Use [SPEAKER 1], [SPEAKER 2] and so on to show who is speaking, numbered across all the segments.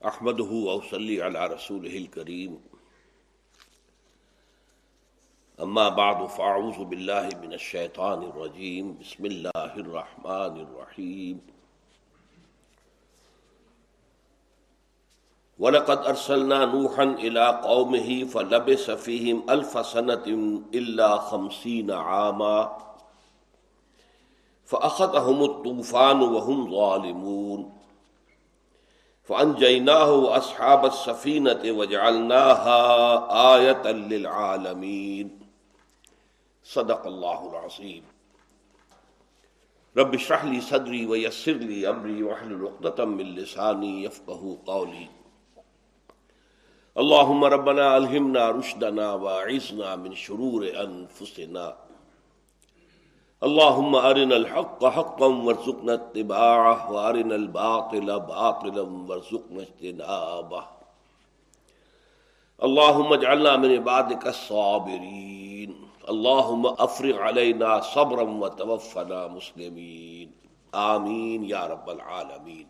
[SPEAKER 1] احمد اوسلی علی رسول کریم اما بعد، فاعوذ باللہ من الشیطان الرجیم بسم اللہ الرحمن الرحیم وَلَقَدْ أَرْسَلْنَا نُوحًا إِلَىٰ قَوْمِهِ فَلَبِسَ فِيهِمْ أَلْفَ سَنَةٍ إِلَّا خَمْسِينَ عَامًا. فَأَخَذَهُمُ الطُّوفَانُ وَهُمْ ظَالِمُونَ. فَأَنْجَيْنَاهُ وَأَصْحَابَ السَّفِينَةِ وَجَعَلْنَاهَا آيَةً لِلْعَالَمِينَ صدق اللہ العظیم۔ رب اشرح لي صدري ويسر لي امري واحلل عقدة من لساني يفقهوا قولي۔ اللهم ربنا الهمنا رشدنا واعصنا من شرور انفسنا اللهم ارنا الحق حقا وارزقنا اتباعه وارنا الباطل باطلا وارزقنا اجتنابه اللهم اجعلنا من عبادك الصابرين اللهم افرغ علينا صبرا وتوفنا مسلمين آمین یا رب العالمین۔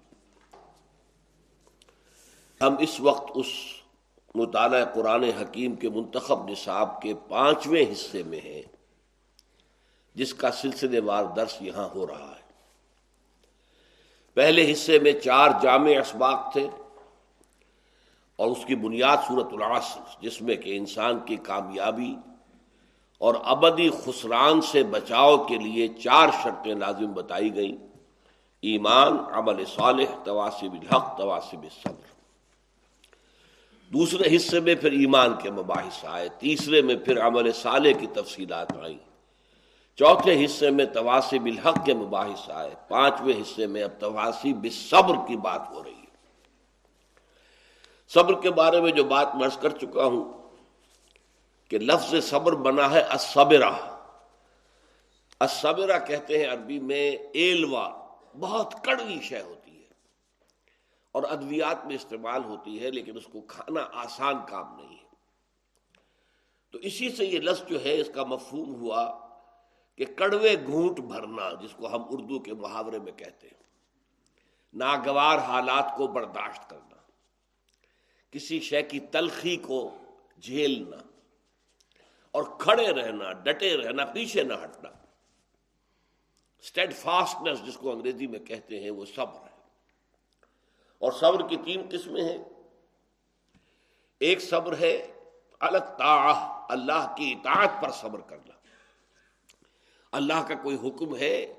[SPEAKER 1] ہم اس وقت اس مطالعہ قرآن حکیم کے منتخب نصاب کے پانچویں حصے میں ہے جس کا سلسلے وار درس یہاں ہو رہا ہے۔ پہلے حصے میں چار جامع اسباق تھے اور اس کی بنیاد صورت العصر، جس میں کہ انسان کی کامیابی اور ابدی خسران سے بچاؤ کے لیے چار شرطیں لازم بتائی گئیں۔ ایمان، عمل صالح تواسب الحق تواسب الصبر دوسرے حصے میں پھر ایمان کے مباحث آئے، تیسرے میں پھر عمل صالح کی تفصیلات آئیں۔ چوتھے حصے میں تواسی بالحق کے مباحث آئے۔ پانچویں حصے میں اب تواسی بالصبر کی بات ہو رہی ہے۔ صبر کے بارے میں جو بات مرض کر چکا ہوں کہ لفظ صبر بنا ہے الصبرہ۔ الصبرہ کہتے ہیں عربی میں ایلوا، بہت کڑوی شے ہوتی ہے اور ادویات میں استعمال ہوتی ہے، لیکن اس کو کھانا آسان کام نہیں ہے۔ تو اسی سے یہ لفظ جو ہے، اس کا مفہوم ہوا کہ کڑوے گھونٹ بھرنا جس کو ہم اردو کے محاورے میں کہتے ہیں، ناگوار حالات کو برداشت کرنا، کسی شے کی تلخی کو جھیلنا، اور کھڑے رہنا، ڈٹے رہنا، پیچھے نہ ہٹنا۔ اسٹیڈ فاسٹنس جس کو انگریزی میں کہتے ہیں، وہ صبر ہے۔ اور صبر کی تین قسمیں ہیں۔ ایک صبر ہے، الگ اللہ کی اطاعت پر صبر کرنا۔ اللہ کا کوئی حکم ہے،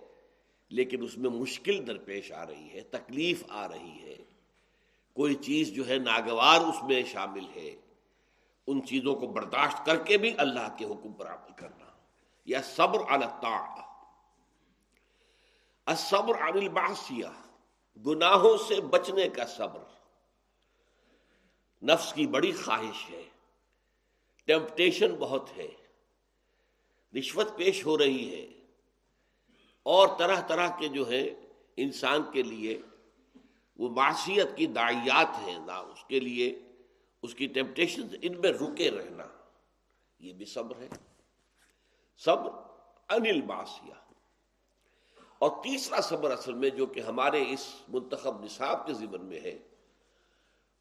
[SPEAKER 1] لیکن اس میں مشکل درپیش آ رہی ہے، تکلیف آ رہی ہے۔ کوئی چیز جو ہے ناگوار اس میں شامل ہے۔ ان چیزوں کو برداشت کر کے بھی اللہ کے حکم پر عمل کرنا۔ یا صبر الطاع الصبر عن البعثیہ گناہوں سے بچنے کا صبر۔ نفس کی بڑی خواہش ہے۔ ٹیمپٹیشن بہت ہے۔ رشوت پیش ہو رہی ہے۔ اور طرح طرح کے جو ہے انسان کے لیے وہ معاشیت کی دائیات ہیں نہ اس کے لیے اس کی ٹیمپٹیشن ان میں رکے رہنا۔ یہ بھی صبر ہے۔ صبر انل معاشیہ۔ اور تیسرا صبر اصل میں جو کہ ہمارے اس منتخب نصاب کے ذمن میں ہے،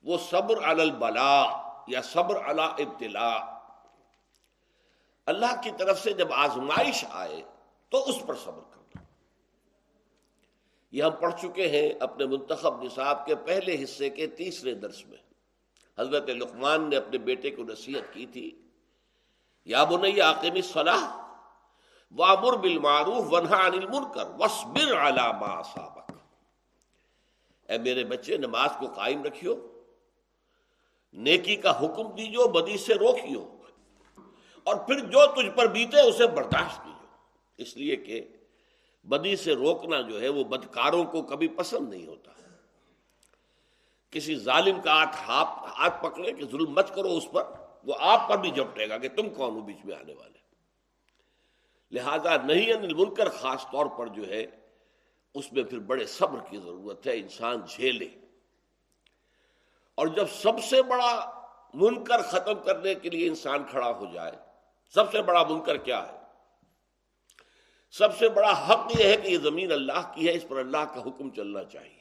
[SPEAKER 1] وہ صبر علی البلا یا صبر علی ابتلا اللہ کی طرف سے جب آزمائش آئے تو اس پر صبر کرنا یہ ہم پڑھ چکے ہیں اپنے منتخب نصاب کے پہلے حصے کے تیسرے درس میں۔ حضرت لقمان نے اپنے بیٹے کو نصیحت کی تھی، یا بنیا عاقمی صلاح وامر بالمعروف ونہا عن المنکر وصبر علی ما سابق اے میرے بچے، نماز کو قائم رکھیو، نیکی کا حکم دیجو بدی سے روکیو۔ اور پھر جو تجھ پر بیتے اسے برداشت کیجو اس لیے کہ بدی سے روکنا جو ہے وہ بدکاروں کو کبھی پسند نہیں ہوتا۔ کسی ظالم کا ہاتھ ہاتھ پکڑے کہ ظلم مت کرو اس پر، وہ آپ پر بھی جپٹے گا کہ تم کون ہو بیچ میں آنے والے۔ لہذا نہیں انل منکر خاص طور پر جو ہے اس میں پھر بڑے صبر کی ضرورت ہے، انسان جھیلے۔ اور جب سب سے بڑا منکر ختم کرنے کے لیے انسان کھڑا ہو جائے سب سے بڑا منکر کیا ہے؟ سب سے بڑا حق یہ ہے کہ یہ زمین اللہ کی ہے، اس پر اللہ کا حکم چلنا چاہیے۔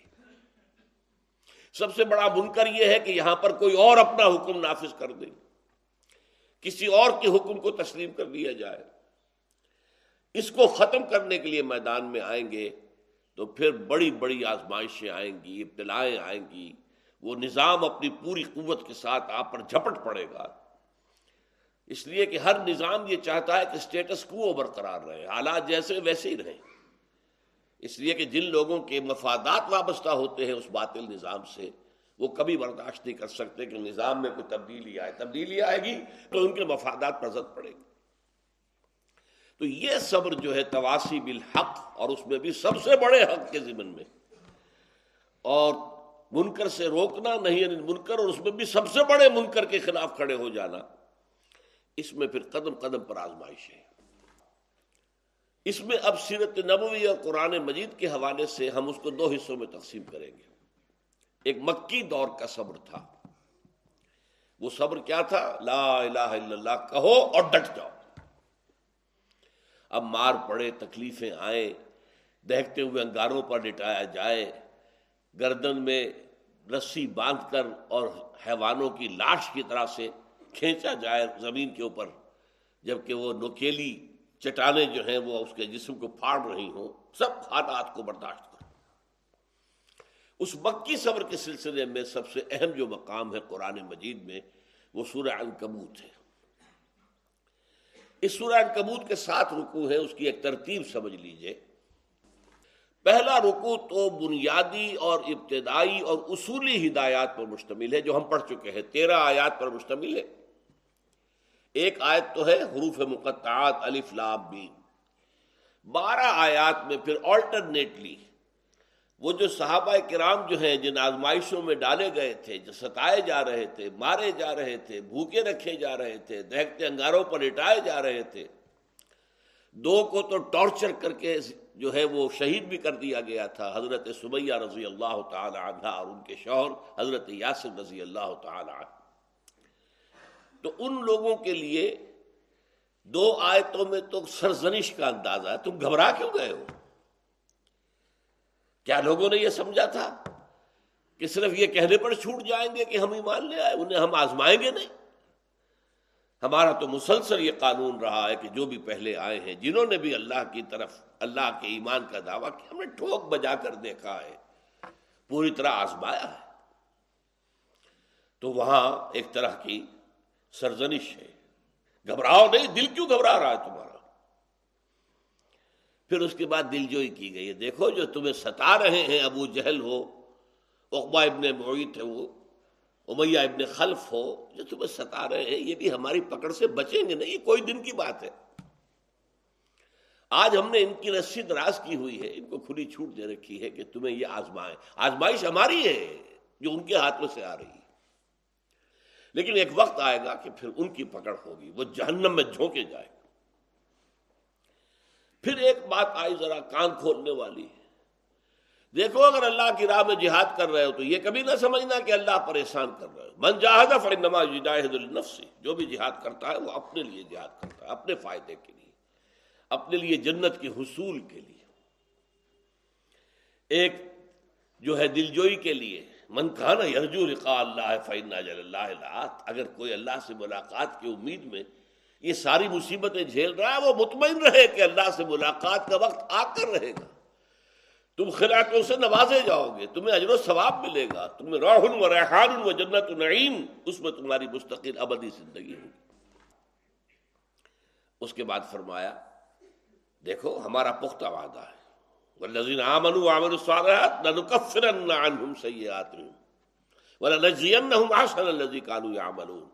[SPEAKER 1] سب سے بڑا منکر یہ ہے کہ یہاں پر کوئی اور اپنا حکم نافذ کر دے۔ کسی اور کے حکم کو تسلیم کر دیا جائے۔ اس کو ختم کرنے کے لیے میدان میں آئیں گے تو پھر بڑی بڑی آزمائشیں آئیں گی، ابتلائیں آئیں گی۔ وہ نظام اپنی پوری قوت کے ساتھ آپ پر جھپٹ پڑے گا۔ اس لیے کہ ہر نظام یہ چاہتا ہے کہ اسٹیٹس کو برقرار رہے، حالات جیسے ویسے ہی رہیں۔ اس لیے کہ جن لوگوں کے مفادات وابستہ ہوتے ہیں اس باطل نظام سے، وہ کبھی برداشت نہیں کر سکتے کہ نظام میں کوئی تبدیلی آئے۔ تبدیلی آئے گی تو ان کے مفادات پر زد پڑے گی۔ تو یہ صبر جو ہے تواسی بالحق اور اس میں بھی سب سے بڑے حق کے ذمن میں۔ اور منکر سے روکنا نہیں یعنی منکر اور اس میں بھی سب سے بڑے منکر کے خلاف کھڑے ہو جانا۔ اس میں پھر قدم قدم پر آزمائش ہے۔ اس میں اب سیرت نبوی اور قرآن مجید کے حوالے سے ہم اس کو دو حصوں میں تقسیم کریں گے۔ ایک مکی دور کا صبر تھا۔ وہ صبر کیا تھا؟ لا الہ الا اللہ کہو اور ڈٹ جاؤ۔ اب مار پڑے، تکلیفیں آئیں دہتے ہوئے انگاروں پر لٹایا جائے، گردن میں رسی باندھ کر اور حیوانوں کی لاش کی طرح سے کھینچا جائے زمین کے اوپر، جبکہ وہ نوکیلی چٹانیں جو ہیں وہ اس کے جسم کو پھاڑ رہی ہوں، سب حالات کو برداشت کر۔ اس مکی صبر کے سلسلے میں سب سے اہم جو مقام ہے قرآن مجید میں، وہ سورہ انکبوت ہے۔ اس سورہ انکبوت کے ساتھ رکو ہے اس کی ایک ترتیب سمجھ لیجیے۔ پہلا رکو تو بنیادی اور ابتدائی اور اصولی ہدایات پر مشتمل ہے، جو ہم پڑھ چکے ہیں۔ تیرہ آیات پر مشتمل ہے۔ ایک آیت تو ہے، حروف مقطعات، الف لاب بین بارہ آیات میں پھر آلٹرنیٹلی وہ جو صحابہ کرام جو ہیں، جن آزمائشوں میں ڈالے گئے تھے، جو ستائے جا رہے تھے، مارے جا رہے تھے، بھوکے رکھے جا رہے تھے دہتے انگاروں پر لٹائے جا رہے تھے، دو کو تو ٹارچر کر کے جو ہے وہ شہید بھی کر دیا گیا تھا، حضرت سمیہ رضی اللہ تعالی عنہ اور ان کے شوہر حضرت یاسر رضی اللہ تعالی عنہ۔ تو ان لوگوں کے لیے دو آیتوں میں تو سرزنش کا اندازہ ہے تم گھبرا کیوں گئے ہو؟ کیا لوگوں نے یہ سمجھا تھا کہ صرف یہ کہنے پر چھوٹ جائیں گے کہ ہم ایمان لے آئے، انہیں ہم آزمائیں گے نہیں؟ ہمارا تو مسلسل یہ قانون رہا ہے کہ جو بھی پہلے آئے ہیں، جنہوں نے بھی اللہ کی طرف، اللہ کے ایمان کا دعویٰ کیا، ہم نے ٹھوک بجا کر دیکھا ہے۔ پوری طرح آزمایا ہے۔ تو وہاں ایک طرح کی سرزنش ہے۔ گھبراؤ نہیں، دل کیوں گھبرا رہا ہے تمہارا؟ پھر اس کے بعد دل جوئی کی گئی ہے۔ دیکھو، جو تمہیں ستا رہے ہیں، ابو جہل ہو اقبا ابن معیت ہے وہ، امیہ ابن خلف ہو، جو تمہیں ستا رہے ہیں، یہ بھی ہماری پکڑ سے بچیں گے نہیں، یہ کوئی دن کی بات ہے۔ آج ہم نے ان کی رسی دراز کی ہوئی ہے، ان کو کھلی چھوٹ دے رکھی ہے کہ تمہیں یہ آزمائے آزمائش ہماری ہے، جو ان کے ہاتھ میں سے آ رہی ہے۔ لیکن ایک وقت آئے گا کہ پھر ان کی پکڑ ہوگی، وہ جہنم میں جھونکے جائے گا پھر ایک بات آئی ذرا کان کھولنے والی۔ دیکھو، اگر اللہ کی راہ میں جہاد کر رہے ہو تو یہ کبھی نہ سمجھنا کہ اللہ پریشان کر رہے ہو۔ من جاہد فرنما جاہد النفس جو بھی جہاد کرتا ہے وہ اپنے لیے جہاد کرتا ہے، اپنے فائدے کے لیے، اپنے لیے جنت کے حصول کے لیے۔ ایک جو ہے دلجوئی کے لیے من کہا یرجو رقا اللہ فن اللہ اگر کوئی اللہ سے ملاقات کی امید میں یہ ساری مصیبتیں جھیل رہا ہے، وہ مطمئن رہے کہ اللہ سے ملاقات کا وقت آ کر رہے گا۔ تم خلاقوں سے نوازے جاؤ گے، تمہیں اجر و ثواب ملے گا۔ تمہیں روحن و ریحان و جنت نعیم، اس میں تمہاری مستقل ابدی زندگی ہوگی۔ اس کے بعد فرمایا، دیکھو، ہمارا پختہ وعدہ ہے۔ والذین آمنوا وعملوا الصالحات لنکفرن عنہم سیئاتہم ولنجزینہم احسن الذی كانوا يعملون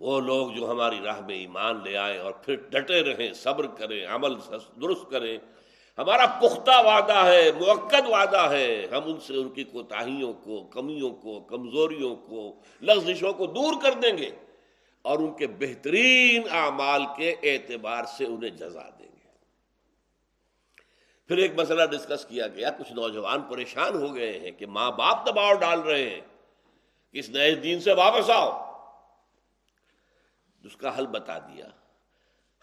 [SPEAKER 1] وہ لوگ جو ہماری راہ میں ایمان لے آئیں اور پھر ڈٹے رہیں، صبر کریں، عمل درست کریں، ہمارا پختہ وعدہ ہے موقع وعدہ ہے، ہم ان سے ان کی کوتاہیوں کو، کمیوں کو، کمزوریوں کو، لغزشوں کو دور کر دیں گے اور ان کے بہترین اعمال کے اعتبار سے انہیں جزا دیں گے۔ پھر ایک مسئلہ ڈسکس کیا گیا، کچھ نوجوان پریشان ہو گئے ہیں کہ ماں باپ دباؤ ڈال رہے ہیں کہ اس نئے دین سے واپس آؤ۔ اس کا حل بتا دیا۔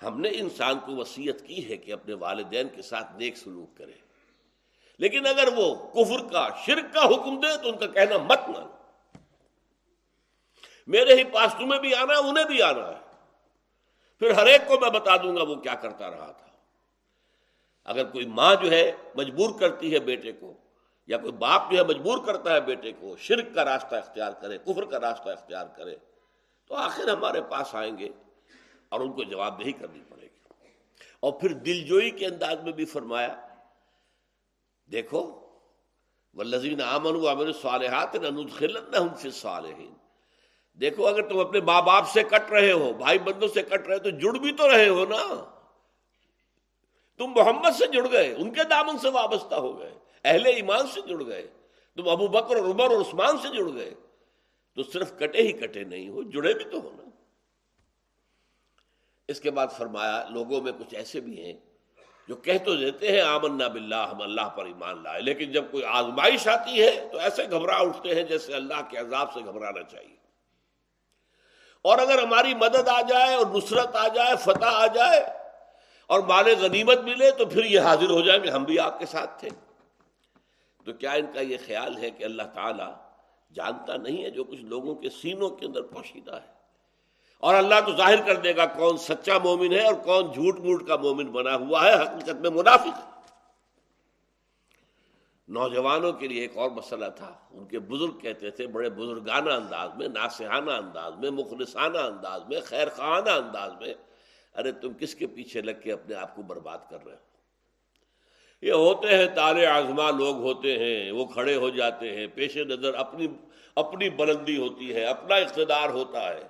[SPEAKER 1] ہم نے انسان کو وسیعت کی ہے کہ اپنے والدین کے ساتھ نیک سلوک کرے۔ لیکن اگر وہ کفر کا، شرک کا حکم دے تو ان کا کہنا مت مانو۔ میرے ہی پاس تمہیں بھی آنا ہے انہیں بھی آنا ہے۔ پھر ہر ایک کو میں بتا دوں گا وہ کیا کرتا رہا تھا۔ اگر کوئی ماں جو ہے مجبور کرتی ہے بیٹے کو، یا کوئی باپ جو ہے مجبور کرتا ہے بیٹے کو، شرک کا راستہ اختیار کرے، کفر کا راستہ اختیار کرے، تو آخر ہمارے پاس آئیں گے اور ان کو جواب دہی کرنی پڑے گی۔ اور پھر دل جوئی کے انداز میں بھی فرمایا، دیکھو وہ لذین امن و صالحات صالحین دیکھو، اگر تم اپنے ماں باپ سے کٹ رہے ہو، بھائی بندوں سے کٹ رہے ہو، تو جڑ بھی تو رہے ہو نا۔ تم محمد سے جڑ گئے، ان کے دامن سے وابستہ ہو گئے، اہل ایمان سے جڑ گئے، تم ابو بکر اور عمر اور عثمان سے جڑ گئے۔ تو صرف کٹے ہی کٹے نہیں ہو، جڑے بھی تو ہونا اس کے بعد فرمایا، لوگوں میں کچھ ایسے بھی ہیں جو کہہ تو دیتے ہیں آمن باللہ، ہم اللہ پر ایمان لائے، لیکن جب کوئی آزمائش آتی ہے، تو ایسے گھبرا اٹھتے ہیں جیسے اللہ کے عذاب سے گھبرانا چاہیے۔ اور اگر ہماری مدد آ جائے اور نصرت آ جائے، فتح آ جائے اور مال غنیمت ملے تو پھر یہ حاضر ہو جائیں گے ہم بھی آپ کے ساتھ تھے۔ تو کیا ان کا یہ خیال ہے کہ اللہ تعالیٰ جانتا نہیں ہے جو کچھ لوگوں کے سینوں کے اندر پوشیدہ ہے؟ اور اللہ تو ظاہر کر دے گا کون سچا مومن ہے اور کون جھوٹ موٹ کا مومن بنا ہوا ہے، حقیقت میں منافق۔ نوجوانوں کے لیے ایک اور مسئلہ تھا۔ ان کے بزرگ کہتے تھے، بڑے بزرگانہ انداز میں ناسحانہ انداز میں، مخلصانہ انداز میں خیر خانہ انداز میں ارے تم کس کے پیچھے لگ کے اپنے آپ کو برباد کر رہے ہو؟ یہ ہوتے ہیں تارے آزما لوگ ہوتے ہیں، وہ کھڑے ہو جاتے ہیں، پیش نظر اپنی اپنی بلندی ہوتی ہے، اپنا اقتدار ہوتا ہے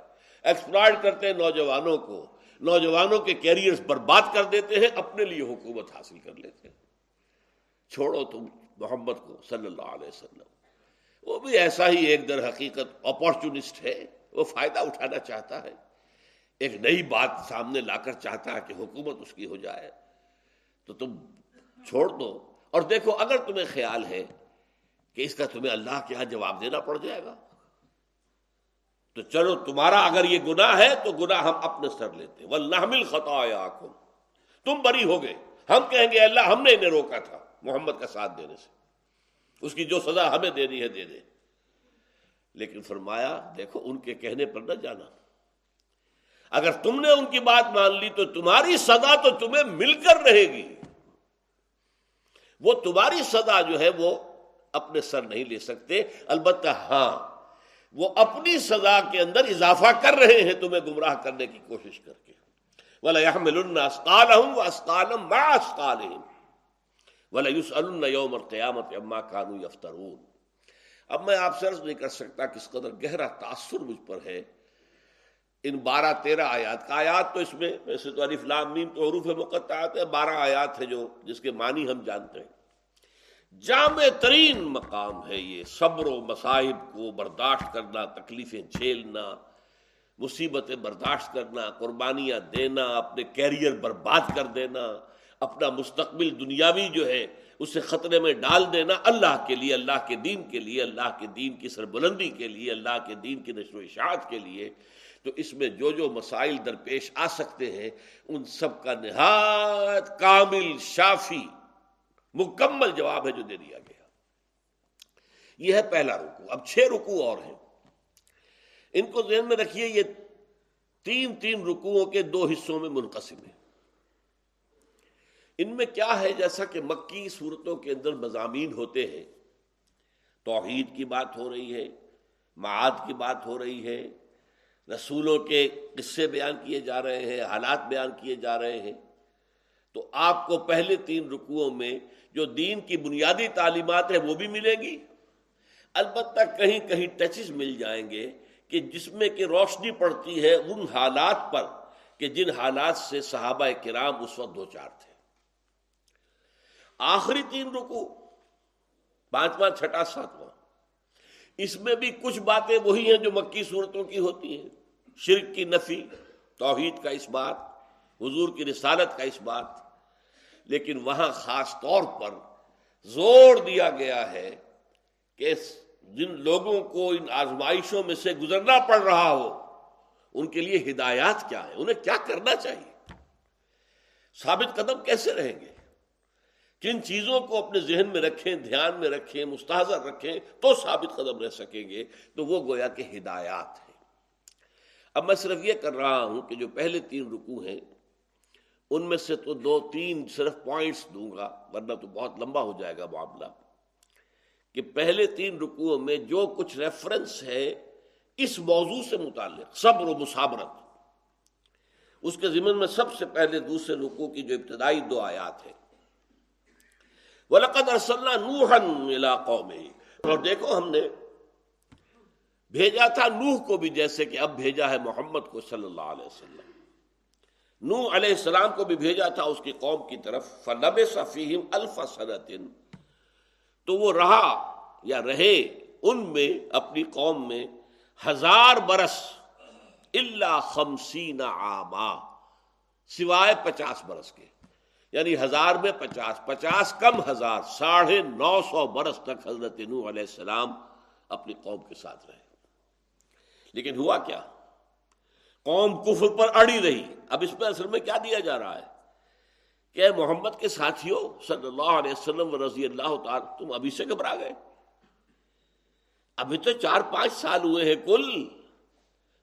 [SPEAKER 1] ایکسپلائٹ کرتے ہیں نوجوانوں کو، نوجوانوں کے کیریئرز برباد کر دیتے ہیں، اپنے لیے حکومت حاصل کر لیتے ہیں۔ چھوڑو تم محمد کو، صلی اللہ علیہ وسلم۔ وہ بھی ایسا ہی ایک در حقیقت اپارچونسٹ ہے، وہ فائدہ اٹھانا چاہتا ہے۔ ایک نئی بات سامنے لا کر چاہتا ہے کہ حکومت اس کی ہو جائے، تو تم چھوڑ دو۔ اور دیکھو، اگر تمہیں خیال ہے کہ اس کا تمہیں اللہ کے ہاں جواب دینا پڑ جائے گا، تو چلو، تمہارا اگر یہ گناہ ہے تو گناہ ہم اپنے سر لیتے۔ ولحمل خطا تم بری ہو گئے۔ ہم کہیں گے، اللہ ہم نے انہیں روکا تھا محمد کا ساتھ دینے سے۔ اس کی جو سزا ہمیں دینی ہے، دے دے۔ لیکن فرمایا، دیکھو، ان کے کہنے پر نہ جانا۔ اگر تم نے ان کی بات مان لی تو تمہاری سزا تو تمہیں مل کر رہے گی۔ وہ تمہاری سزا جو ہے وہ اپنے سر نہیں لے سکتے۔ البتہ ہاں وہ اپنی سزا کے اندر اضافہ کر رہے ہیں تمہیں گمراہ کرنے کی کوشش کر کے۔ یوم قیامت اما کانو یفترون اب میں آپ سے عرض نہیں کر سکتا کس قدر گہرا تاثر مجھ پر ہے۔ ان بارہ تیرہ آیات کا آیات تو اس میں ویسے تو علیف میم تو حروف مقطعات ہے بارہ آیات ہے جو جس کے معنی ہم جانتے ہیں۔ جامع ترین مقام ہے یہ صبر و مصائب کو برداشت کرنا، تکلیفیں جھیلنا، مصیبتیں برداشت کرنا، قربانیاں دینا، اپنے کیریئر برباد کر دینا، اپنا مستقبل دنیاوی جو ہے اسے خطرے میں ڈال دینا، اللہ کے لیے، اللہ کے دین کے لیے، اللہ کے دین کی سربلندی کے لیے، اللہ کے دین کی نشر و اشاعت کے لیے۔ تو اس میں جو جو مسائل درپیش آ سکتے ہیں، ان سب کا نہایت کامل، شافی، مکمل جواب ہے جو دے دیا گیا۔ یہ ہے پہلا رکو۔ اب چھ رکو اور ہیں۔ ان کو ذہن میں رکھیے، یہ تین تین رکوؤں کے دو حصوں میں منقسم ہے ان میں کیا ہے؟ جیسا کہ مکی صورتوں کے اندر مضامین ہوتے ہیں۔ توحید کی بات ہو رہی ہے، معاد کی بات ہو رہی ہے رسولوں کے قصے بیان کیے جا رہے ہیں، حالات بیان کیے جا رہے ہیں۔ تو آپ کو پہلے تین رکوعوں میں جو دین کی بنیادی تعلیمات ہیں وہ بھی ملیں گی۔ البتہ کہیں کہیں ٹچز مل جائیں گے کہ جس میں کہ روشنی پڑتی ہے ان حالات پر کہ جن حالات سے صحابہ کرام اس وقت دو چار تھے۔ آخری تین رکو پانچواں، چھٹا، ساتواں۔ اس میں بھی کچھ باتیں وہی ہیں جو مکی صورتوں کی ہوتی ہیں۔ شرک کی نفی، توحید کا اس بات، حضور کی رسالت کا اس بات۔ لیکن وہاں خاص طور پر زور دیا گیا ہے کہ جن لوگوں کو ان آزمائشوں میں سے گزرنا پڑ رہا ہو، ان کے لیے ہدایات کیا ہے انہیں کیا کرنا چاہیے؟ ثابت قدم کیسے رہیں گے؟ کن چیزوں کو اپنے ذہن میں رکھیں، دھیان میں رکھیں، مستحضر رکھیں، تو ثابت قدم رہ سکیں گے۔ تو وہ گویا کہ ہدایات ہیں۔ اب میں صرف یہ کر رہا ہوں کہ جو پہلے تین رکو ہیں، ان میں سے تو دو، تین صرف پوائنٹس دوں گا، ورنہ تو بہت لمبا ہو جائے گا معاملہ۔ کہ پہلے تین رکوعوں میں جو کچھ ریفرنس ہے، اس موضوع سے متعلق، صبر و مسابرت۔ اس کے ضمن میں سب سے پہلے دوسرے رکوع کی جو ابتدائی دو آیات ہیں۔ وَلَقَدْ أَرْسَلْنَا نُوحًا إِلَىٰ قَوْمِهِ۔ اور دیکھو ہم نے بھیجا تھا نوح کو بھی جیسے کہ اب بھیجا ہے محمد کو صلی اللہ علیہ وسلم۔ نوح علیہ السلام کو بھی بھیجا تھا اس کی قوم کی طرف۔ فَلَبِسَ فِيهِمْ أَلْفَ سَنَةٍ۔ تو وہ رہا یا رہے ان میں اپنی قوم میں ہزار برس۔ اللہ خمسین آما سوائے پچاس برس کے۔ یعنی ہزار میں پچاس پچاس کم ہزار، ساڑھے نو سو برس تک حضرت نو علیہ السلام اپنی قوم کے ساتھ رہے۔ لیکن ہوا کیا؟ قوم کفر پر اڑی رہی۔ اب اس میں اصل میں کیا دیا جا رہا ہے؟ کہ محمد کے ساتھیوں، صلی اللہ علیہ وسلم و رضی اللہ تعالی، تم ابھی سے گھبرا گئے۔ ابھی تو چار، پانچ سال ہوئے ہیں، کل۔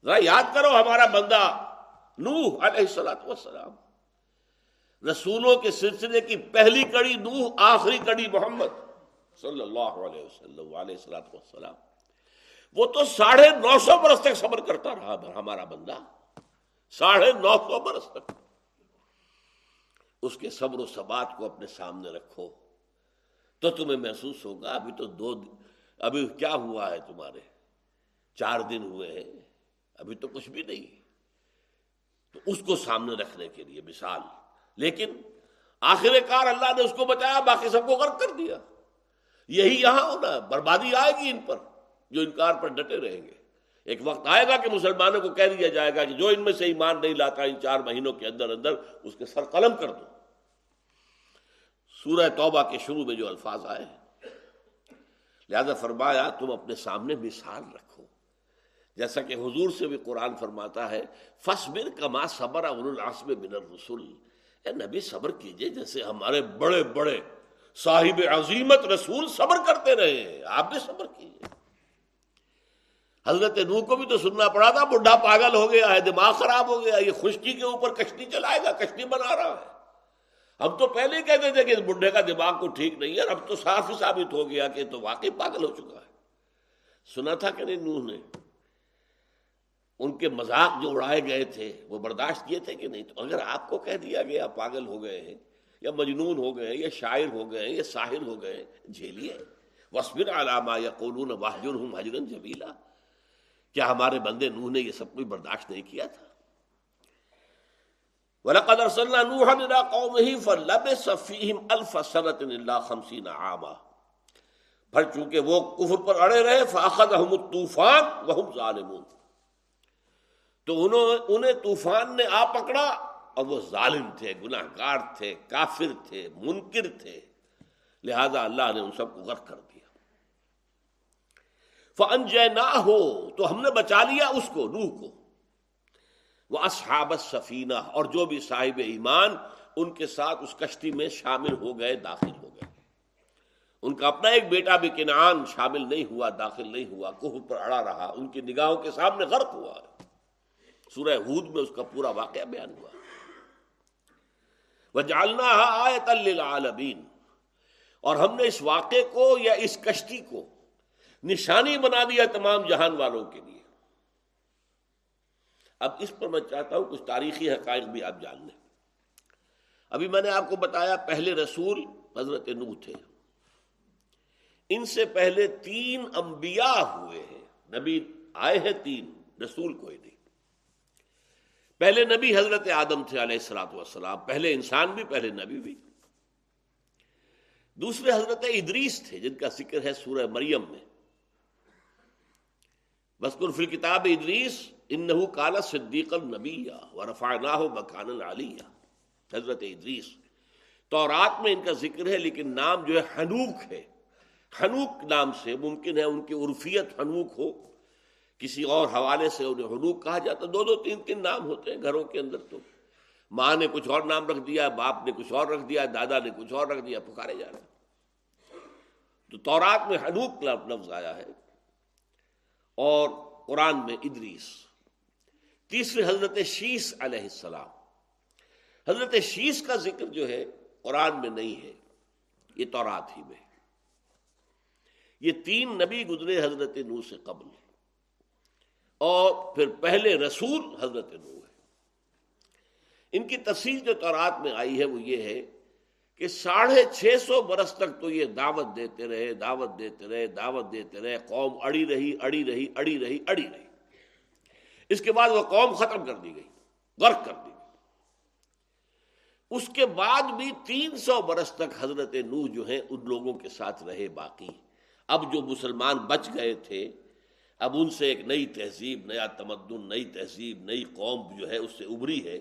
[SPEAKER 1] ذرا یاد کرو ہمارا بندہ نوح علیہ السلام۔ وسلام رسولوں کے سلسلے کی پہلی کڑی نوح، آخری کڑی محمد صلی اللہ علیہ وسلم، علیہ السلام وہ تو ساڑھے نو سو برس تک صبر کرتا رہا ہمارا بندہ۔ ساڑھے نو سو برس تک۔ اس کے صبر و ثبات کو اپنے سامنے رکھو۔ تو تمہیں محسوس ہوگا، ابھی تو دو دن، ابھی کیا ہوا ہے تمہارے؟ چار دن ہوئے ہیں، ابھی تو کچھ بھی نہیں۔ تو اس کو سامنے رکھنے کے لیے مثال لیکن آخر کار اللہ نے اس کو بچایا، باقی سب کو غرق کر دیا۔ یہی یہاں ہونا بربادی آئے گی ان پر، جو انکار پر ڈٹے رہیں گے۔ ایک وقت آئے گا کہ مسلمانوں کو کہہ دیا جائے گا کہ جو ان میں سے ایمان نہیں لاتا، ان چار مہینوں کے اندر اندر اس کے سر قلم کر دو۔ سورہ توبہ کے شروع میں جو الفاظ آئے ہیں، لہذا فرمایا، تم اپنے سامنے مثال رکھو۔ جیسا کہ حضور سے بھی قرآن فرماتا ہے فصبر کما صبر العصم بن الرسول اے نبی صبر کیجیے جیسے ہمارے بڑے بڑے صاحب عظیمت رسول صبر کرتے رہے ہیں، آپ بھی صبر کیجیے۔ حضرت نو کو بھی تو سننا پڑا تھا، بڈھا پاگل ہو گیا ہے، دماغ خراب ہو گیا یہ خشکی کے اوپر کشتی چلائے گا، کشتی بنا رہا ہے۔ ہم تو پہلے ہی کہتے تھے کہ اس بڈھے کا دماغ کو ٹھیک نہیں ہے، اب تو صاف ہی ثابت ہو گیا کہ تو واقعی پاگل ہو چکا ہے۔ سنا تھا کہ نہیں نوح نے؟ ان کے مذاق جو اڑائے گئے تھے، وہ برداشت کیے تھے کہ نہیں؟ تو اگر آپ کو کہہ دیا گیا پاگل ہو گئے ہیں، یا مجنون ہو گئے، یا شاعر ہو گئے، یا ساحر ہو گئے، جھیلیے۔ وسبر علامہ یا قولون واہجر ہوں حجرن جبیلا کیا ہمارے بندے نوح نے یہ سب کچھ برداشت نہیں کیا تھا؟ وَلَقَدْ أَرْسَلْنَا نُوحًا إِلَىٰ قَوْمِهِ فَلَبِثَ فِيهِمْ أَلْفَ سَنَةٍ إِلَّا خَمْسِينَ عَامًا۔ پھر چونکہ وہ کفر پر اڑے رہے، فَأَخَذَهُمُ الطُّوفَانُ وَهُمْ ظَالِمُونَ۔ تو انہوں انہیں طوفان نے آ پکڑا اور وہ ظالم تھے، گناہگار تھے، کافر تھے، منکر تھے۔ لہذا اللہ نے ان سب کو غرق کر دیا۔ فنجے نہ ہو تو ہم نے بچا لیا اس کو روح کو۔ وہ اصحاب سفینہ اور جو بھی صاحب ایمان ان کے ساتھ اس کشتی میں شامل ہو گئے، داخل ہو گئے۔ ان کا اپنا ایک بیٹا بھی کنعان شامل نہیں ہوا، داخل نہیں ہوا، کوہ پر اڑا رہا، ان کی نگاہوں کے سامنے غرق ہوا۔ سورہ ہود میں اس کا پورا واقعہ بیان ہوا۔ وہ جالنا آیت للعالمین۔ اور ہم نے اس واقعے کو یا اس کشتی کو نشانی بنا دیا تمام جہان والوں کے لیے۔ اب اس پر میں چاہتا ہوں کچھ تاریخی حقائق بھی آپ جان لیں۔ ابھی میں نے آپ کو بتایا پہلے رسول حضرت نو تھے۔ ان سے پہلے تین انبیاء ہوئے ہیں۔ نبی آئے ہیں تین، رسول کوئی نہیں۔ پہلے نبی حضرت آدم تھے علیہ السلاۃ والسلام، پہلے انسان بھی، پہلے نبی بھی۔ دوسرے حضرت ادریس تھے، جن کا ذکر ہے سورہ مریم میں۔ بسکر فی کتاب ادریس ان کالا صدیق النبی و رفانہ مکان العلیہ حضرت ادریس تو رات میں ان کا ذکر ہے، لیکن نام جو ہے حنوک ہے۔ حنوک نام سے ممکن ہے ان کی عرفیت حنوک ہو۔ کسی اور حوالے سے انہیں حنوک کہا جاتا دو دو تین تین نام ہوتے ہیں گھروں کے اندر تو۔ ماں نے کچھ اور نام رکھ دیا، باپ نے کچھ اور رکھ دیا، دادا نے کچھ اور رکھ دیا، پکارے جا رہے تو تورات میں حنوب لفظ آیا ہے۔ اور قرآن میں ادریس۔ تیسرے حضرت شیش علیہ السلام۔ حضرت شیش کا ذکر جو ہے، قرآن میں نہیں ہے۔ یہ تورات ہی میں یہ تین نبی گزرے حضرت نو سے قبل۔ اور پھر پہلے رسول حضرت نو ہے ان کی تفصیل جو تورات میں آئی ہے وہ یہ ہے کہ ساڑھے چھ سو برس تک تو یہ دعوت دیتے رہے، دعوت دیتے رہے، دعوت دیتے رہے، قوم اڑی رہی اڑی رہی اڑی رہی اڑی رہی۔ اس کے بعد وہ قوم ختم کر دی گئی، غرق کر دی گئی۔ اس کے بعد بھی تین سو برس تک حضرت نوح جو ہیں ان لوگوں کے ساتھ رہے باقی۔ اب جو مسلمان بچ گئے تھے اب ان سے ایک نئی تہذیب، نیا تمدن، نئی تہذیب، نئی قوم جو ہے اس سے ابری ہے۔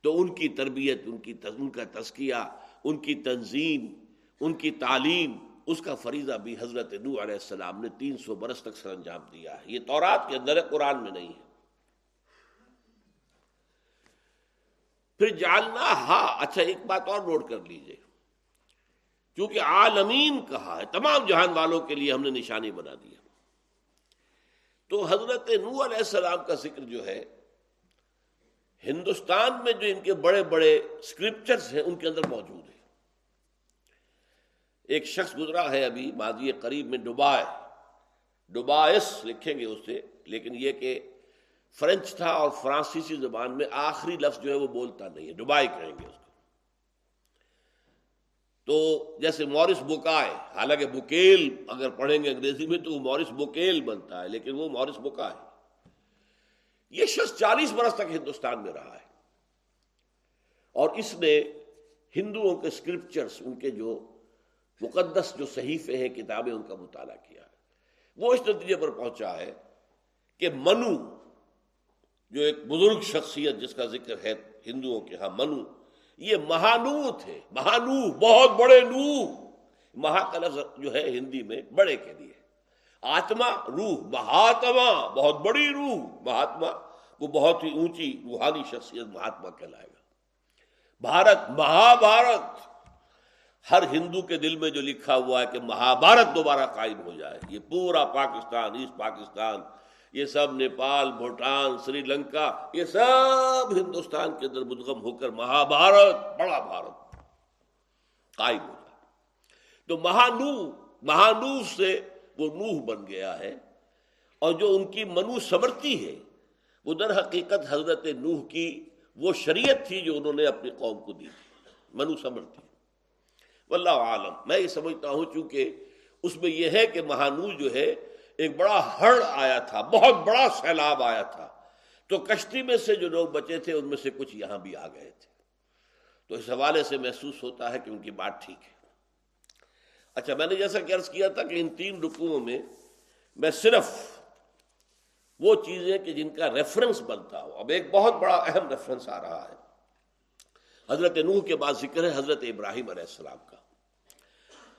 [SPEAKER 1] تو ان کی تربیت، ان کی ان کا تزکیہ، ان کی تنظیم، ان کی تعلیم، اس کا فریضہ بھی حضرت نو علیہ السلام نے تین سو برس تک سر انجام دیا ہے۔ یہ تورات کے اندر قرآن میں نہیں ہے۔ پھر جالنا ہا اچھا ایک بات اور نوٹ کر لیجیے۔ کیونکہ عالمین کہا ہے، تمام جہان والوں کے لیے ہم نے نشانی بنا دیا تو حضرت نو علیہ السلام کا ذکر جو ہے، ہندوستان میں جو ان کے بڑے بڑے اسکرپچرس ہیں، ان کے اندر موجود ہے ایک شخص گزرا ہے ابھی ماضی قریب میں ڈبائے ڈبائس لکھیں گے اسے، لیکن یہ کہ فرینچ تھا اور فرانسیسی زبان میں آخری لفظ جو ہے وہ بولتا نہیں ہے۔ ڈبائی کہیں گے اس کو۔ تو جیسے مورس بکائے حالانکہ بکیل اگر پڑھیں گے انگریزی میں تو وہ مورس بکیل بنتا ہے، لیکن وہ مورس بکا ہے۔ یہ شخص چالیس برس تک ہندوستان میں رہا ہے۔ اور اس نے ہندوؤں کے اسکرپچرس ان کے جو مقدس، جو صحیفے ہیں، کتابیں ان کا مطالعہ کیا۔ ہے وہ اس نتیجے پر پہنچا ہے کہ منو، جو ایک بزرگ شخصیت جس کا ذکر ہے ہندوؤں کے ہاں منو یہ مہانو تھے۔ مہانو بہت بڑے نو مہا کا لفظ جو ہے ہندی میں بڑے کے لیے۔ آتما روح، مہاتما، بہت بڑی روح۔ مہاتما، وہ بہت ہی اونچی روحانی شخصیت مہاتما کہلائے گا۔ بھارت مہا بھارت ہر ہندو کے دل میں جو لکھا ہوا ہے کہ مہابھارت دوبارہ قائم ہو جائے۔ یہ پورا پاکستان، ایسٹ پاکستان یہ سب نیپال، بھوٹان، سری لنکا، یہ سب ہندوستان کے اندر مدغم ہو کر مہابھارت، بڑا بھارت قائم ہو جائے تو مہانو مہانو سے وہ نوح بن گیا ہے اور جو ان کی منو سمرتی ہے، وہ در حقیقت حضرت نوح کی وہ شریعت تھی جو انہوں نے اپنی قوم کو دی تھی منو سمرتی واللہ عالم، میں یہ سمجھتا ہوں چونکہ اس میں یہ ہے کہ مہانو جو ہے ایک بڑا ہڑ آیا تھا، بہت بڑا سیلاب آیا تھا۔ تو کشتی میں سے جو لوگ بچے تھے، ان میں سے کچھ یہاں بھی آ گئے تھے۔ تو اس حوالے سے محسوس ہوتا ہے کہ ان کی بات ٹھیک ہے۔ اچھا میں نے جیسا کہ عرض کیا تھا کہ ان تین رکوعوں میں میں صرف وہ چیزیں کہ جن کا ریفرنس بنتا ہو۔ اب ایک بہت بڑا اہم ریفرنس آ رہا ہے۔ حضرت نوح کے بعد ذکر ہے، حضرت ابراہیم علیہ السلام کا۔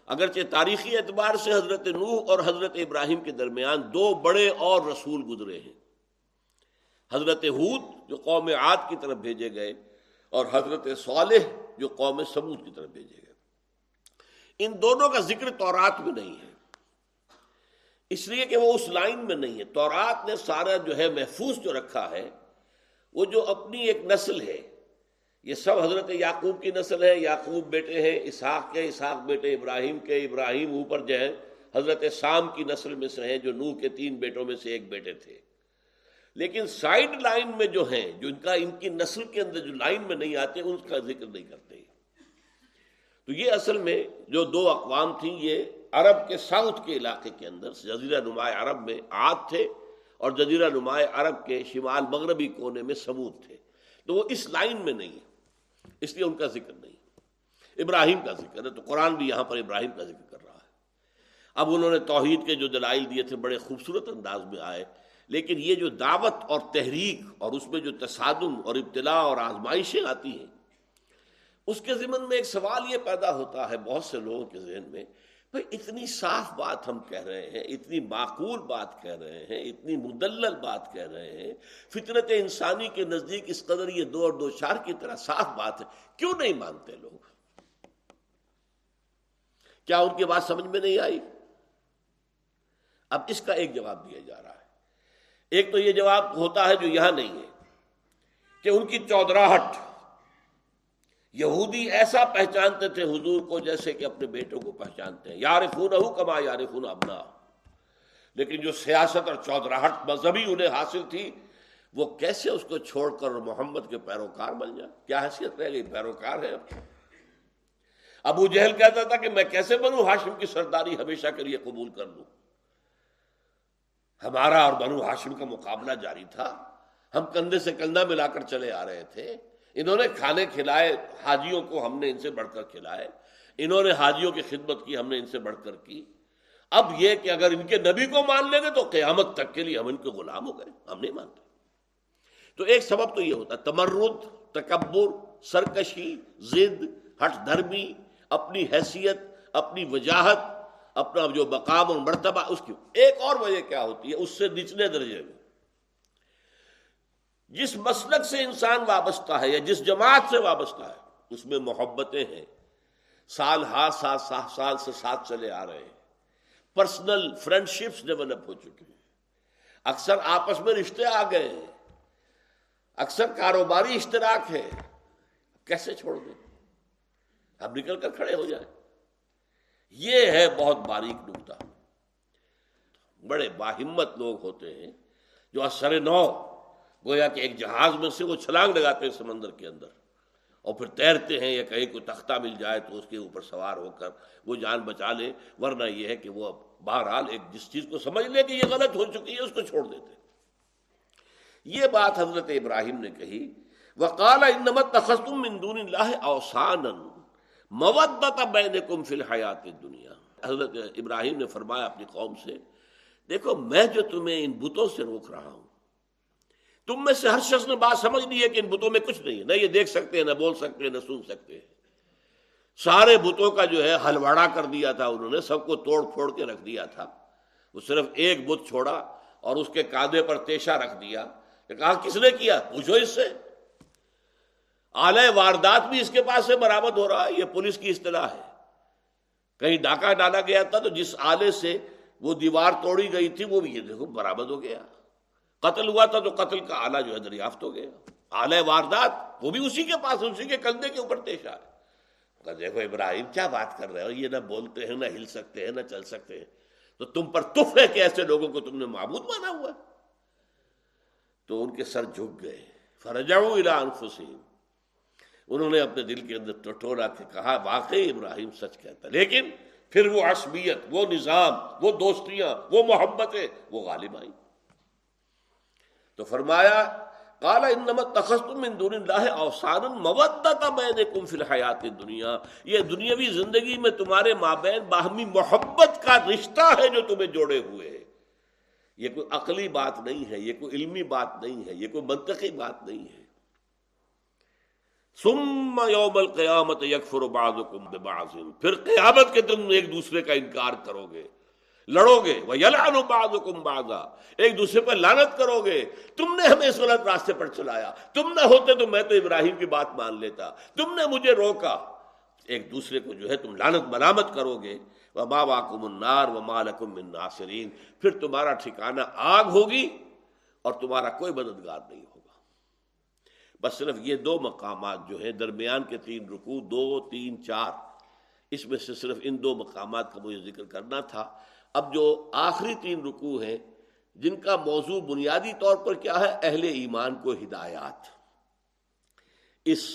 [SPEAKER 1] اگرچہ تاریخی اعتبار سے حضرت نوح اور حضرت ابراہیم کے درمیان دو بڑے اور رسول گزرے ہیں۔ حضرت حود جو قوم عاد کی طرف بھیجے گئے اور حضرت صالح جو قوم سمود کی طرف بھیجے گئے۔ ان دونوں کا ذکر تورات میں نہیں ہے۔ اس لیے کہ وہ اس لائن میں نہیں ہے۔ تورات نے سارا جو ہے محفوظ جو رکھا ہے، وہ جو اپنی ایک نسل ہے یہ سب حضرت یعقوب کی نسل ہے۔ یعقوب بیٹے ہیں، اسحاق کے، اسحاق بیٹے ابراہیم کے۔ ابراہیم اوپر جو ہے، حضرت سام کی نسل میں سے ہیں، جو نوح کے تین بیٹوں میں سے ایک بیٹے تھے۔ لیکن سائڈ لائن میں جو ہیں، جو ان کا، ان کی نسل کے اندر جو لائن میں نہیں آتے، ان کا ذکر نہیں کرتے۔ تو یہ اصل میں جو دو اقوام تھیں، یہ عرب کے ساؤتھ کے علاقے کے اندر، جزیرہ نمایاں عرب میں آد تھے اور جزیرہ نمایاں عرب کے شمال مغربی کونے میں سمود تھے۔ تو وہ اس لائن میں نہیں اس لیے ان کا ذکر نہیں۔ ابراہیم کا ذکر ہے، تو قرآن بھی یہاں پر ابراہیم کا ذکر کر رہا ہے۔ اب انہوں نے توحید کے جو دلائل دیے تھے، بڑے خوبصورت انداز میں آئے۔ لیکن یہ جو دعوت اور تحریک اور اس میں جو تصادم اور ابتلاع اور آزمائشیں آتی ہیں، اس کے ذمن میں ایک سوال یہ پیدا ہوتا ہے بہت سے لوگوں کے ذہن میں بھائی اتنی صاف بات ہم کہہ رہے ہیں، اتنی معقول بات کہہ رہے ہیں، اتنی مدلل بات کہہ رہے ہیں۔ فطرت انسانی کے نزدیک اس قدر یہ دو اور دو چار کی طرح صاف بات ہے، کیوں نہیں مانتے لوگ؟ کیا ان کی بات سمجھ میں نہیں آئی؟ اب اس کا ایک جواب دیا جا رہا ہے۔ ایک تو یہ جواب ہوتا ہے جو یہاں نہیں ہے، کہ ان کی چودراہٹ یہودی ایسا پہچانتے تھے حضور کو جیسے کہ اپنے بیٹوں کو پہچانتے ہیں۔ یار خون کما یار خون ابنا لیکن جو سیاست اور چودراہٹ مذہبی انہیں حاصل تھی، وہ کیسے اس کو چھوڑ کر محمد کے پیروکار بن جائے؟ کیا حیثیت رہ گئی؟ پیروکار ہے۔ ابو جہل کہتا تھا کہ میں کیسے بنوں؟ ہاشم کی سرداری ہمیشہ کے لیے قبول کر لوں۔ ہمارا اور بنو ہاشم کا مقابلہ جاری تھا۔ ہم کندھے سے کندھا ملا کر چلے آ رہے تھے۔ انہوں نے کھانے کھلائے، حاجیوں کو ہم نے ان سے بڑھ کر کھلائے، انہوں نے حاجیوں کی خدمت کی، ہم نے ان سے بڑھ کر کی۔ اب یہ کہ اگر ان کے نبی کو مان لیں گے تو قیامت تک کے لیے ہم ان کے غلام ہو گئے، ہم نہیں مانتے۔ تو ایک سبب تو یہ ہوتا ہے، تمرد، تکبر، سرکشی زد ہٹ دھرمی، اپنی حیثیت، اپنی وجاہت، اپنا جو مقام اور مرتبہ، اس کی ایک اور وجہ کیا ہوتی ہے؟ اس سے نچلے درجے میں۔ جس مسلک سے انسان وابستہ ہے یا جس جماعت سے وابستہ ہے، اس میں محبتیں ہیں۔ سال ہاتھ سات سات سال سے ساتھ چلے آ رہے ہیں۔ پرسنل فرینڈ شپس ڈیولپ ہو چکی ہیں۔ اکثر آپس میں رشتے آ گئے ہیں۔ اکثر کاروباری اشتراک ہے۔ کیسے چھوڑ دیں؟ اب نکل کر کھڑے ہو جائیں۔ یہ ہے بہت باریک نکتا بڑے باہمت لوگ ہوتے ہیں جو اثر نو گویا کہ ایک جہاز میں سے وہ چھلانگ لگاتے ہیں سمندر کے اندر اور پھر تیرتے ہیں یا کہیں کوئی تختہ مل جائے تو اس کے اوپر سوار ہو کر وہ جان بچا لے، ورنہ یہ ہے کہ وہ اب بہرحال ایک جس چیز کو سمجھ لے کہ یہ غلط ہو چکی ہے، اس کو چھوڑ دیتے یہ بات حضرت ابراہیم نے کہی، وقال انمت تخصم من دون اللہ اوسان مودت بینکم فی الحیات دنیا حضرت ابراہیم نے فرمایا اپنی قوم سے، دیکھو میں جو تمہیں ان بتوں سے روک رہا ہوں تم میں سے ہر شخص نے بات سمجھ لی ہے کہ ان بتوں میں کچھ نہیں ہے، نہ یہ دیکھ سکتے ہیں نہ بول سکتے ہیں نہ سن سکتے۔ ہیں سارے بتوں کا جو ہے ہلواڑا کر دیا تھا انہوں نے، سب کو توڑ پھوڑ کے رکھ دیا تھا۔ وہ صرف ایک بت چھوڑا اور اس کے کاندھے پر تیشا رکھ دیا۔ کہ کہا، کس نے کیا؟ پوچھو اس سے۔ آلے واردات بھی اس کے پاس سے برآمد ہو رہا ہے، یہ پولیس کی اصطلاح ہے۔ کہیں ڈاکہ ڈالا گیا تھا تو جس آلے سے وہ دیوار توڑی گئی تھی، وہ بھی یہ دیکھو برآمد ہو گیا۔ قتل ہوا تھا تو قتل کا آلہ جو ہے دریافت ہو گیا۔ آلہ واردات، وہ بھی اسی کے پاس، اسی کے کندھے کے اوپر پیش آ دیکھو ابراہیم، کیا بات کر رہے ہو؟ یہ نہ بولتے ہیں، نہ ہل سکتے ہیں، نہ چل سکتے ہیں۔ تو تم پر تف ہے کہ ایسے لوگوں کو تم نے معبود مانا ہوا تو ان کے سر جھک گئے۔ فرجاؤ انفسیم انہوں نے اپنے دل کے اندر ٹٹورا کے کہا، واقعی ابراہیم سچ کہتا لیکن پھر وہ عصبیت، وہ نظام، وہ دوستیاں، وہ محبتیں، وہ غالب آئیں۔ تو فرمایا کالا من دون اللہ اوسان مودت بینکم فی الحیات دنیا یہ دنیاوی زندگی میں تمہارے مابین باہمی محبت کا رشتہ ہے جو تمہیں جوڑے ہوئے یہ کوئی عقلی بات نہیں ہے، یہ کوئی علمی بات نہیں ہے، یہ کوئی منطقی بات نہیں ہے۔ ثم یوم القیامت یکفر بعضکم ببعض، پھر قیامت کے تم ایک دوسرے کا انکار کرو گے۔ لڑو گے۔ وہ یلانو بعضکم بعضا۔ ایک دوسرے پر لانت کرو گے۔ تم نے ہمیں اس غلط راستے پر چلایا۔ تم نہ ہوتے تو میں تو ابراہیم کی بات مان لیتا۔ تم نے مجھے روکا۔ ایک دوسرے کو جو ہے تم لانت ملامت کرو گے۔ وہ بابا کم النار و مالکم من ناصرین پھر تمہارا ٹھکانہ آگ ہوگی اور تمہارا کوئی مددگار نہیں ہوگا۔ بس صرف یہ دو مقامات جو ہیں، درمیان کے تین رکو دو، تین، چار۔ اس میں سے صرف ان دو مقامات کا مجھے ذکر کرنا تھا۔ اب جو آخری تین رکوع ہیں، جن کا موضوع بنیادی طور پر کیا ہے؟ اہل ایمان کو ہدایات۔ اس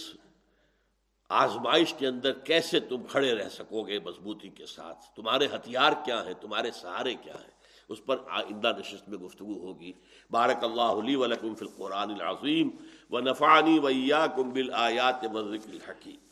[SPEAKER 1] آزمائش کے اندر کیسے تم کھڑے رہ سکو گے مضبوطی کے ساتھ؟ تمہارے ہتھیار کیا ہیں؟ تمہارے سہارے کیا ہیں؟ اس پر آئندہ نشست میں گفتگو ہوگی۔ بارک اللہ علی ولکم فی القرآن العظیم و نفانی ویا کم بل آیات الحکیم۔